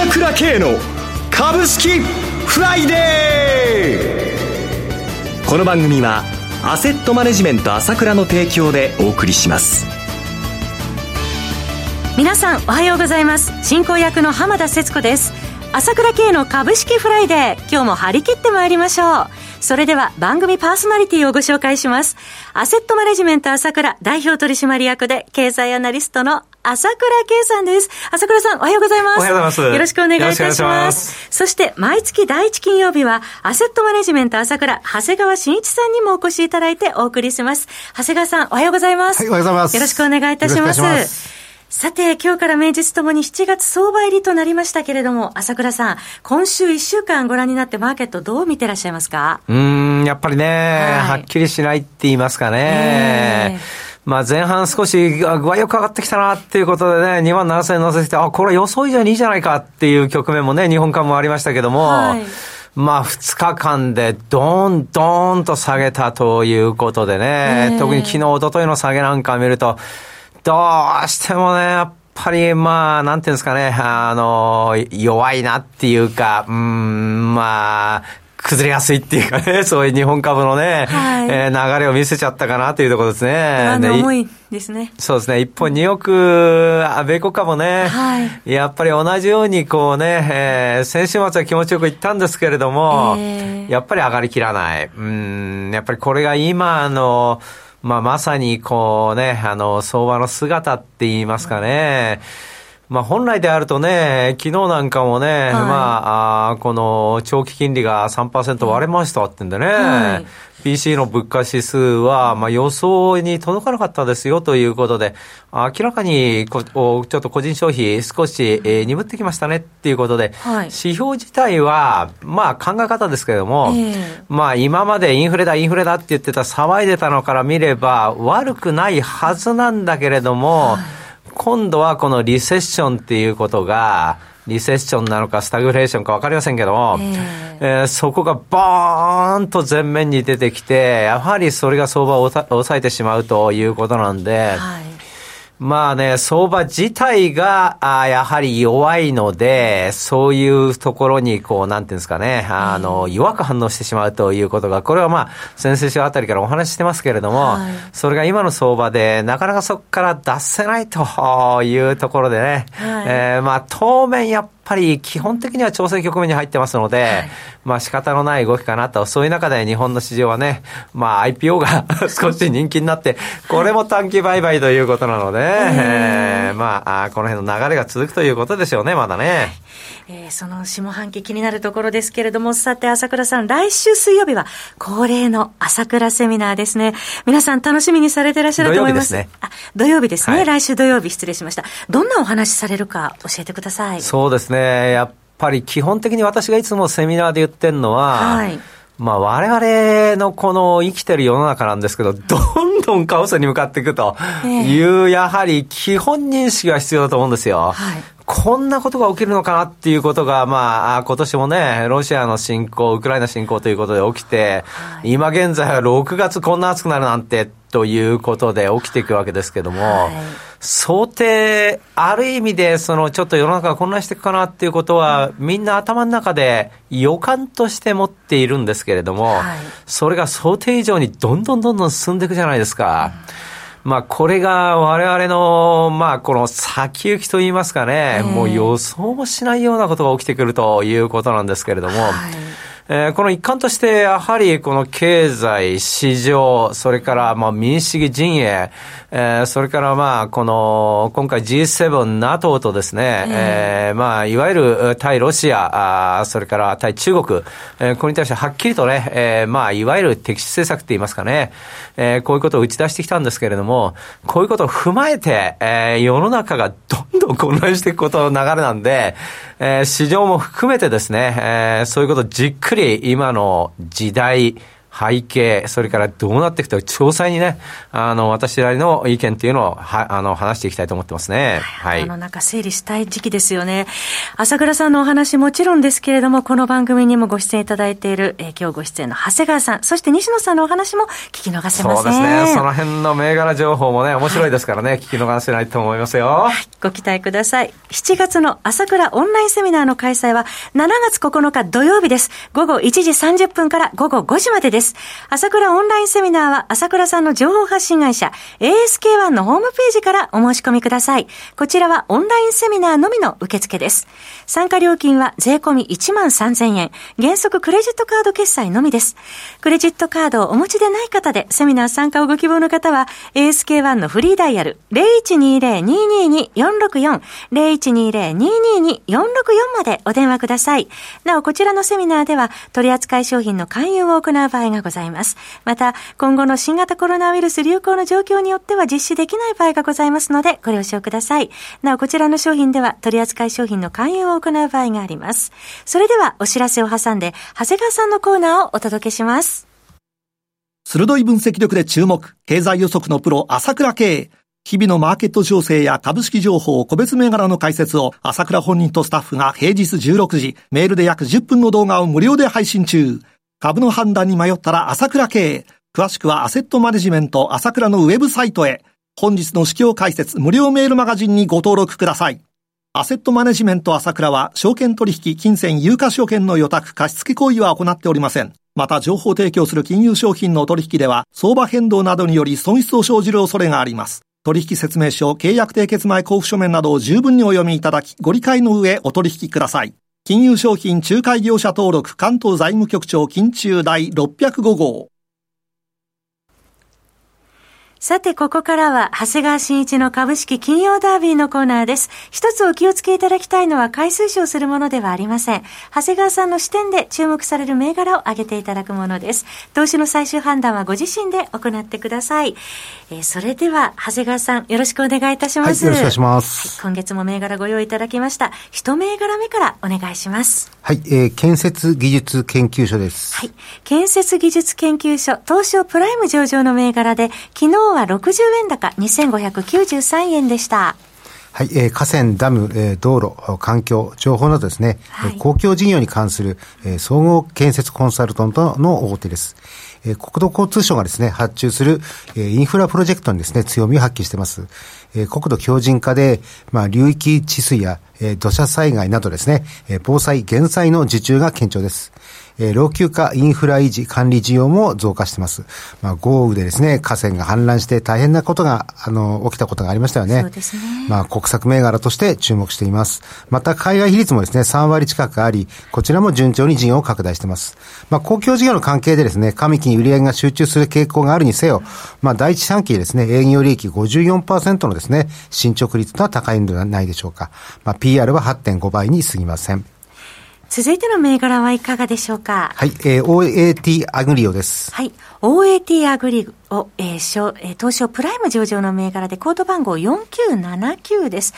朝倉慶の株式フライデーこの番組はアセットマネジメント朝倉の提供でお送りします。皆さんおはようございます。進行役の浜田節子です。朝倉慶の株式フライデー今日も張り切ってまいりましょう。それでは番組パーソナリティをご紹介します。アセットマネジメント朝倉代表取締役で経済アナリストの朝倉圭さんです。朝倉さん、おはようございます。おはようございます。よろしくお願いいたします。ますそして、毎月第一金曜日は、アセットマネジメント朝倉、長谷川慎一さんにもお越しいただいてお送りします。長谷川さん、おはようございます。はい、おはようございます。よろしくお願いいたします。さて、今日から名実ともに7月相場入りとなりましたけれども、朝倉さん、今週1週間ご覧になってマーケットどう見てらっしゃいますか？うん、やっぱりね、はい、はっきりしないって言いますかね。えーまあ前半少し具合よく上がってきたなっていうことでね、2万7000円乗せて、あ、これ予想以上にいいじゃないかっていう局面もね、日本間もありましたけども、はい、まあ2日間でドーンドーンと下げたということでね、特に昨日、一昨日の下げなんか見ると、どうしてもね、やっぱり、まあ、なんていうんですかね、あの、弱いなっていうか、うん、まあ、崩れやすいっていうかね、そういう日本株のね、はい、えー、流れを見せちゃったかなというところですね。重いですね。そうですね。一本2億、米国株もね、はい、やっぱり同じようにこうね、えー、先週末は気持ちよくいったんですけれども、えー、やっぱり上がりきらない。うん、やっぱりこれが今の、まあ、まさにこうね、あの、相場の姿って言いますかね。まあ、本来であるとね、昨日なんかもね、はい、まあ、あこの長期金利が3%割れましたってんでね、はい、PC の物価指数は、まあ、予想に届かなかったですよということで、明らかにこちょっと個人消費少し、えー、鈍ってきましたねっていうことで、はい、指標自体は、まあ考え方ですけれども、えー、まあ今までインフレだ、インフレだって言ってた、騒いでたのから見れば悪くないはずなんだけれども、はい、今度はこのリセッションっていうことが、リセッションなのかスタグフレーションか分かりませんけども、えー、えー、そこがバーンと前面に出てきて、やはりそれが相場を抑えてしまうということなんで、はいまあね、相場自体が、あやはり弱いので、そういうところに、こう、なんていうんですかね、あの、弱く反応してしまうということが、これはまあ、先々週あたりからお話ししてますけれども、はい、それが今の相場で、なかなかそこから出せないというところでね、はい、えー、まあ、当面やっぱり基本的には調整局面に入ってますので、はい、まあ仕方のない動きかなと、そういう中で日本の市場はね、まあ IPO が 少し人気になって、これも短期売買ということなので、えー、まあ、この辺の流れが続くということでしょうね、まだね。えー、その下半期気になるところですけれども、さて朝倉さん、来週水曜日は恒例の朝倉セミナーですね。皆さん楽しみにされてらっしゃると思います。土曜日ですね。あ、土曜日ですね。はい、来週土曜日失礼しました。どんなお話されるか教えてください。そうですね。ね、やっぱり基本的に私がいつもセミナーで言ってるのは、はい、まあ我々のこの生きてる世の中なんですけど、どんどんカオスに向かっていくという、やはり基本認識が必要だと思うんですよ。はい、こんなことが起きるのかなっていうことが、まあ、今年もね、ロシアの侵攻、ウクライナ侵攻ということで起きて、はい、今現在は6月こんな暑くなるなんて、ということで起きていくわけですけども、はい。想定、ある意味で、その、ちょっと世の中が混乱していくかなっていうことは、みんな頭の中で予感として持っているんですけれども、はい、それが想定以上にどんどんどんどん進んでいくじゃないですか。まあ、これが我々の、まあ、この先行きといいますかね、もう予想もしないようなことが起きてくるということなんですけれども、はい。えー、この一環として、やはりこの経済、市場、それからまあ民主主義陣営、えー、それからまあこの今回 G7、NATO とですね、えー、まあいわゆる対ロシア、あそれから対中国、えー、これに対してはっきりとね、えー、まあいわゆる敵視政策って言いますかね、えー、こういうことを打ち出してきたんですけれども、こういうことを踏まえて、えー、世の中がどんどん混乱していくことの流れなんで、えー、市場も含めてですね、えー、そういうことをじっくり今の時代、背景、それからどうなっていくと、詳細にね、あの、私なりの意見っていうのを、は、あの、話していきたいと思ってますね。はい。あの、なんか整理したい時期ですよね。朝倉さんのお話もちろんですけれども、この番組にもご出演いただいている、えー、今日ご出演の長谷川さん、そして西野さんのお話も聞き逃せません。そうですね。その辺の銘柄情報もね、面白いですからね、はい、聞き逃せないと思いますよ。はい。ご期待ください。7月の朝倉オンラインセミナーの開催は、7月9日土曜日です。午後1時30分から午後5時までです。朝倉オンラインセミナーは、朝倉さんの情報発信会社、ASK1 のホームページからお申し込みください。こちらはオンラインセミナーのみの受付です。参加料金は税込み1万3000円。原則クレジットカード決済のみです。クレジットカードをお持ちでない方で、セミナー参加をご希望の方は、ASK1 のフリーダイヤル0120-222-464、0120-222-464までお電話ください。なお、こちらのセミナーでは、取扱い商品の勧誘を行う場合がございます。また、今後の新型コロナウイルス流行の状況によっては実施できない場合がございますので、ご了承ください。なお、こちらの商品では、取扱い商品の勧誘を行う場合があります。それでは、お知らせを挟んで、長谷川さんのコーナーをお届けします。鋭い分析力で注目、経済予測のプロ、朝倉慶。日々のマーケット情勢や株式情報、個別銘柄の解説を朝倉本人とスタッフが平日16時、メールで約10分の動画を無料で配信中。株の判断に迷ったら朝倉慶。詳しくはアセットマネジメント朝倉のウェブサイトへ。本日の市況解説無料メールマガジンにご登録ください。アセットマネジメント朝倉は、証券取引、金銭、有価証券の予託、貸付行為は行っておりません。また、情報提供する金融商品の取引では、相場変動などにより損失を生じる恐れがあります。取引説明書、契約締結前交付書面などを十分にお読みいただき、ご理解の上お取引ください。金融商品仲介業者登録関東財務局長金中第605号。さて、ここからは、長谷川新一の株式金曜ダービーのコーナーです。一つお気をつけいただきたいのは、回数賞するものではありません。長谷川さんの視点で注目される銘柄を挙げていただくものです。投資の最終判断はご自身で行ってください。えー、それでは、長谷川さん、よろしくお願いいたします。はい、よろしくお願いします。はい、今月も銘柄ご用意いただきました。一銘柄目からお願いします。はい、えー、建設技術研究所です。はい。建設技術研究所、東証プライム上場の銘柄で、昨日は60円高2593円でした。はい、えー、河川、ダム、えー、道路、環境、情報などですね、はい、公共事業に関する、えー、総合建設コンサルタントの大手です。えー、国土交通省がですね、発注する、えー、インフラプロジェクトにですね、強みを発揮しています。えー、国土強靭化で、まあ、流域治水や、えー、土砂災害などですね、えー、防災、減災の受注が堅調です。えー、老朽化インフラ維持管理需要も増加しています。まあ、豪雨でですね、河川が氾濫して大変なことが、あの、起きたことがありましたよね。そうですね。まあ、国策銘柄として注目しています。また、海外比率もですね、3割近くあり、こちらも順調に陣を拡大しています。まあ、公共事業の関係でですね、上期に売上が集中する傾向があるにせよ、まあ、第一四半期ですね、営業利益54%のですね、進捗率とは高いのではないでしょうか。まあ、PR は8.5倍に過ぎません。続いての銘柄はいかがでしょうか？はい、えー、OAT アグリオです。はい。OAT アグリオ、えー、えー、東証プライム上場の銘柄でコード番号4979です。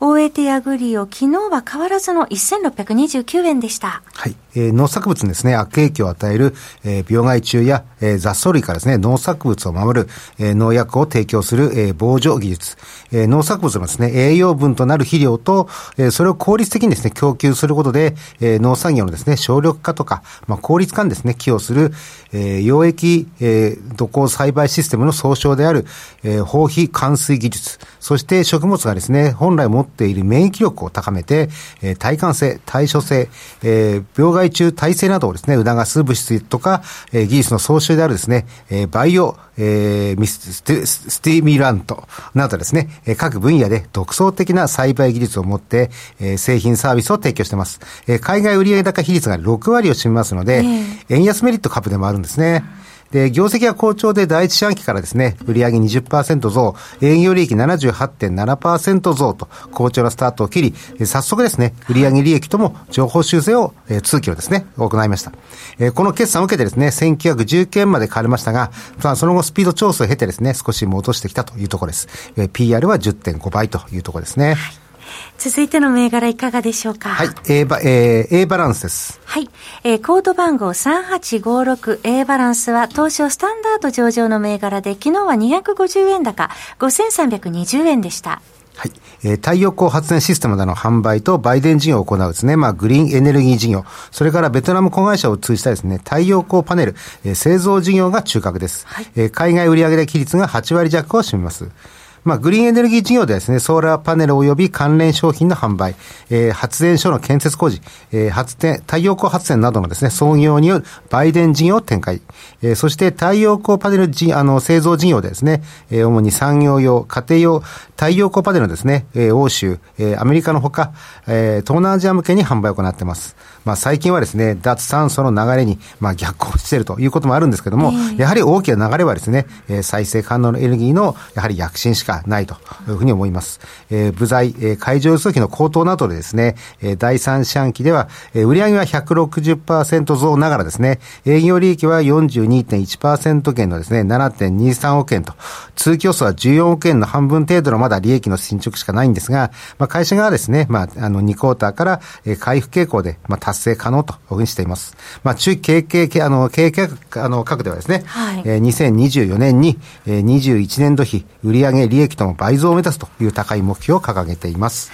OAT アグリオ、昨日は変わらずの1629円でした。はい。えー、農作物にですね、悪影響を与える、えー、病害虫や、えー、雑草類からですね、農作物を守る、えー、農薬を提供する、えー、防除技術、えー、農作物のですね、栄養分となる肥料と、えー、それを効率的にですね、供給することで、えー、農産業のですね、省力化とか、まあ、効率化にですね、寄与する、えー、溶液、えー、土耕栽培システムの総称である、えー、放肥灌水技術、そして食物がですね、本来持っている免疫力を高めて、えー、耐寒性、対処性、えー、病害虫耐性などをですね、促す物質とか、えー、技術の総集であるですね、えー、バイオ、えー、ミスステスティミラントなどですね、えー、各分野で独創的な栽培技術を持って、えー、製品サービスを提供しています。えー、海外売上高比率が6割を占めますので、えー、円安メリット株でもあるんですね。で、業績は好調で第一四半期からですね、売上20%増、営業利益78.7%増と好調なスタートを切り、早速ですね、売上利益とも情報修正を、えー、通期をですね、行いました。えー、この決算を受けてですね、1919円まで変わりましたが、その後スピード調整を経てですね、少し戻してきたというところです。えー、PR は10.5倍というところですね。続いての銘柄いかがでしょうか？はい、A バ、えー、A バランスです。はい。えー、コード番号 3856A バランスは東証スタンダード上場の銘柄で、昨日は250円高、5320円でした。はい。えー、太陽光発電システムなどの販売と売電事業を行うですね、まあ、グリーンエネルギー事業、それからベトナム子会社を通じたですね、太陽光パネル、えー、製造事業が中核です。はい、えー、海外売上比率が8割弱を占めます。まあ、グリーンエネルギー事業ではですね、ソーラーパネル及び関連商品の販売、えー、発電所の建設工事、えー、発電、太陽光発電などのですね、創業による売電事業を展開。えー、そして太陽光パネルじ、あの、製造事業でですね、えー、主に産業用、家庭用、太陽光パネルのですね、えー、欧州、えー、アメリカのほか、えー、東南アジア向けに販売を行っています。まあ、最近はですね、脱炭素の流れに、まあ、逆行しているということもあるんですけども、えー、やはり大きな流れはですね、えー、再生可能エネルギーの、やはり躍進しかないというふうに思います。えー、部材、えー、海上輸送機の高騰などでですね、えー、第三四半期では、えー、売上は160%増ながらですね、営業利益は42.1%減のですね、7.23億円と、通期予想は14億円の半分程度のまだ利益の進捗しかないんですが、まあ、会社側はですね、まあ、あの、2クォーターから、えー、回復傾向で、まあ、達成可能というふうにしています。まあ、中期経営、あの、経営あの、各ではですね、はい、えー、2024年に、えー、21年度比、売上利益益との倍増を目指すという高い目標を掲げています。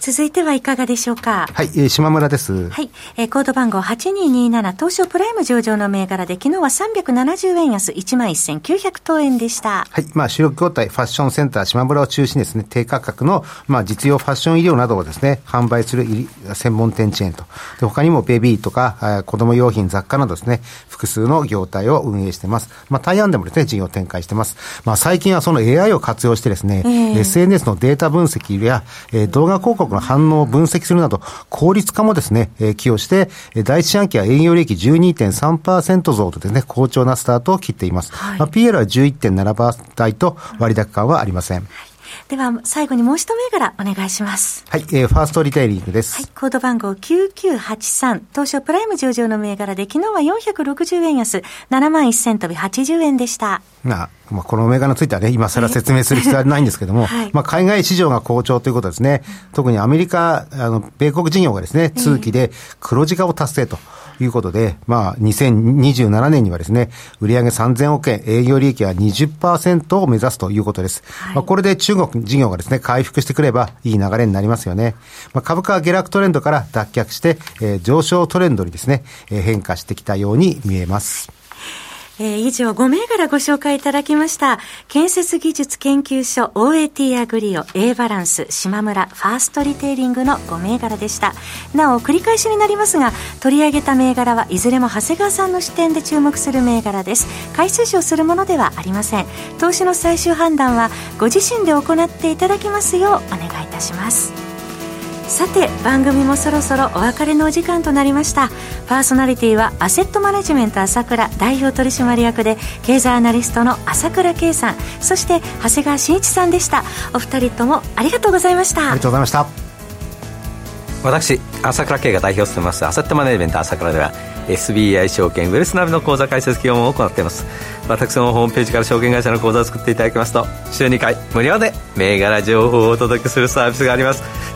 続いてはいかがでしょうか？はい、えー、島村です。はい、えー、コード番号8227東証プライム上場の銘柄で昨日は370円安11,900等円でした。はい、まあ主力業態ファッションセンター島村を中心にですね、低価格のまあ実用ファッション医療などをですね、販売する専門店チェーンと。で他にもベビーとか子供用品雑貨などですね、複数の業態を運営しています。まあ台湾でもですね、事業を展開しています。まあ最近はその AI を活用してですね、えー、SNS のデータ分析や、えー、動画広告の反応を分析するなど、効率化もですね、えー、寄与して、第一四半期は営業利益12.3%増とですね、好調なスタートを切っています。はい、まあ、PL は11.7倍台と割高感はありません。はいでは、最後にもう一銘柄お願いします。はい、えー、ファーストリテイリングです。はい、コード番号9983、当初プライム上場の銘柄で、昨日は460円安、7万1000飛び80円でした。まあ、まあ、この銘柄についてはね、今更説明する必要はないんですけども、はい、まあ、海外市場が好調ということですね。特にアメリカ、あの、米国事業がですね、通期で黒字化を達成と。いうことで、まあ、2027年にはですね、売上3000億円、営業利益は20%を目指すということです。はい、まあ、これで中国事業がですね、回復してくればいい流れになりますよね。まあ、株価は下落トレンドから脱却して、えー、上昇トレンドにですね、えー、変化してきたように見えます。えー、以上5銘柄ご紹介いただきました。建設技術研究所 OAT アグリオ A バランス島村ファーストリテイリングの5銘柄でした。なお繰り返しになりますが取り上げた銘柄はいずれも長谷川さんの視点で注目する銘柄です。買い推奨するものではありません。投資の最終判断はご自身で行っていただきますようお願いいたします。さて番組もそろそろお別れのお時間となりました。パーソナリティはアセットマネジメント朝倉代表取締役で経済アナリストの朝倉圭さん。そして長谷川慎一さんでした。お二人ともありがとうございました。ありがとうございました。私朝倉圭が代表を務めますアセットマネジメント朝倉では SBI 証券ウェルスナビの口座開設業務を行っています。私のホームページから証券会社の口座を作っていただきますと週2回無料で銘柄情報をお届けするサービスがあります